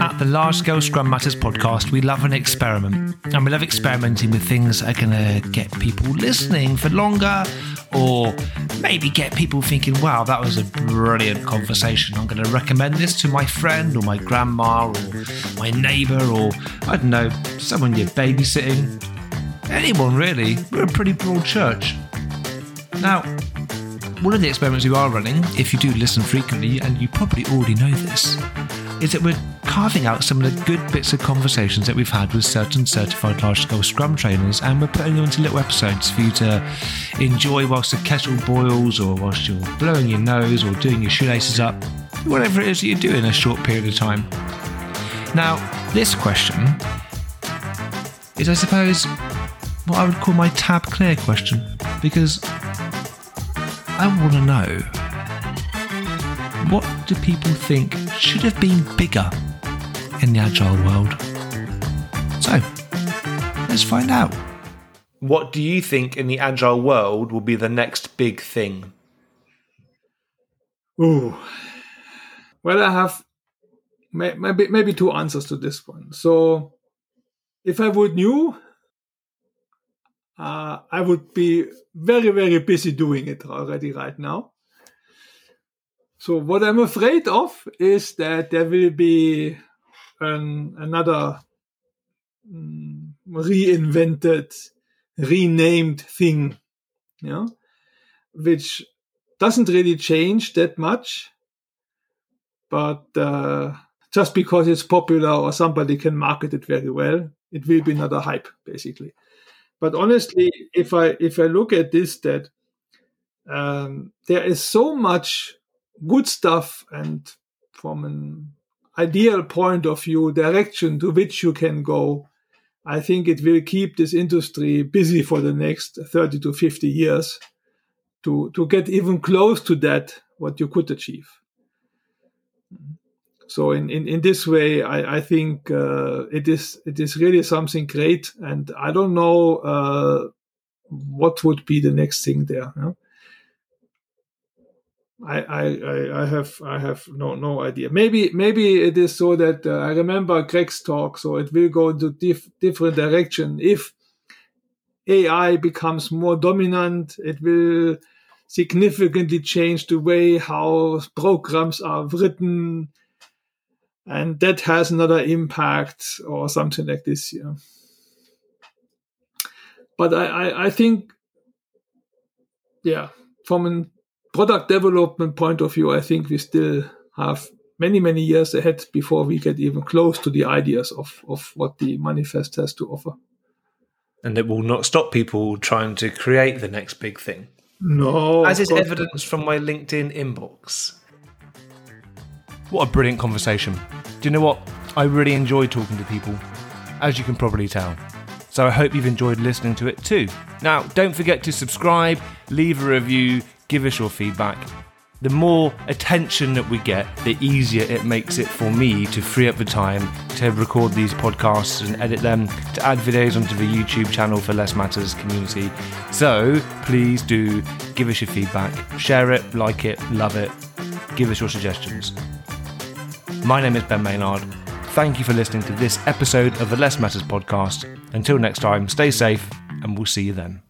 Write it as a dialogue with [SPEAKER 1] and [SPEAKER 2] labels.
[SPEAKER 1] At the Large Scale Scrum Matters podcast, we love an experiment. And we love experimenting with things that are going to get people listening for longer or maybe get people thinking, wow, that was a brilliant conversation. I'm going to recommend this to my friend or my grandma or my neighbour or, I don't know, someone you're babysitting. Anyone really. We're a pretty broad church. Now, one of the experiments we are running, if you do listen frequently, and you probably already know this, is that we're carving out some of the good bits of conversations that we've had with certain certified large scale Scrum trainers, and we're putting them into little episodes for you to enjoy whilst the kettle boils, or whilst you're blowing your nose, or doing your shoelaces up, whatever it is that you do in a short period of time. Now, this question is, I suppose, what I would call my tab clear question, because I want to know what do people think should have been bigger in the agile world? So, let's find out. What do you think in the agile world will be the next big thing?
[SPEAKER 2] Ooh. Well, I have maybe maybe two answers to this one. So, if I would knew, uh, I would be very very busy doing it already right now. So what I'm afraid of is that there will be an, another um, reinvented, renamed thing, yeah, which doesn't really change that much, but uh, just because it's popular or somebody can market it very well, it will be another hype, basically. But honestly, if I if I look at this, that um, there is so much good stuff and from an ideal point of view, direction to which you can go, I think it will keep this industry busy for the next 30 to 50 years to, to get even close to that, what you could achieve. So in, in, in this way, I, I think uh, it is it is really something great, and I don't know uh, what would be the next thing there. Know? I, I, I have I have no no idea. Maybe maybe it is so that uh, I remember Greg's talk, so it will go into diff, different direction. If AI becomes more dominant, it will significantly change the way how programs are written, and that has another impact or something like this. Yeah. But I, I, I think, yeah, from a product development point of view, I think we still have many, many years ahead before we get even close to the ideas of, of what the manifest has to offer.
[SPEAKER 1] And it will not stop people trying to create the next big thing.
[SPEAKER 2] No.
[SPEAKER 1] As is evidence from my LinkedIn inbox. What a brilliant conversation. Do you know what? I really enjoy talking to people, as you can probably tell. So I hope you've enjoyed listening to it too. Now, don't forget to subscribe, leave a review, give us your feedback. The more attention that we get, the easier it makes it for me to free up the time to record these podcasts and edit them, to add videos onto the YouTube channel for LeSS Matters community. So please do give us your feedback, share it, like it, love it, give us your suggestions. My name is Ben Maynard. Thank you for listening to this episode of the LeSS Matters podcast. Until next time, stay safe and we'll see you then.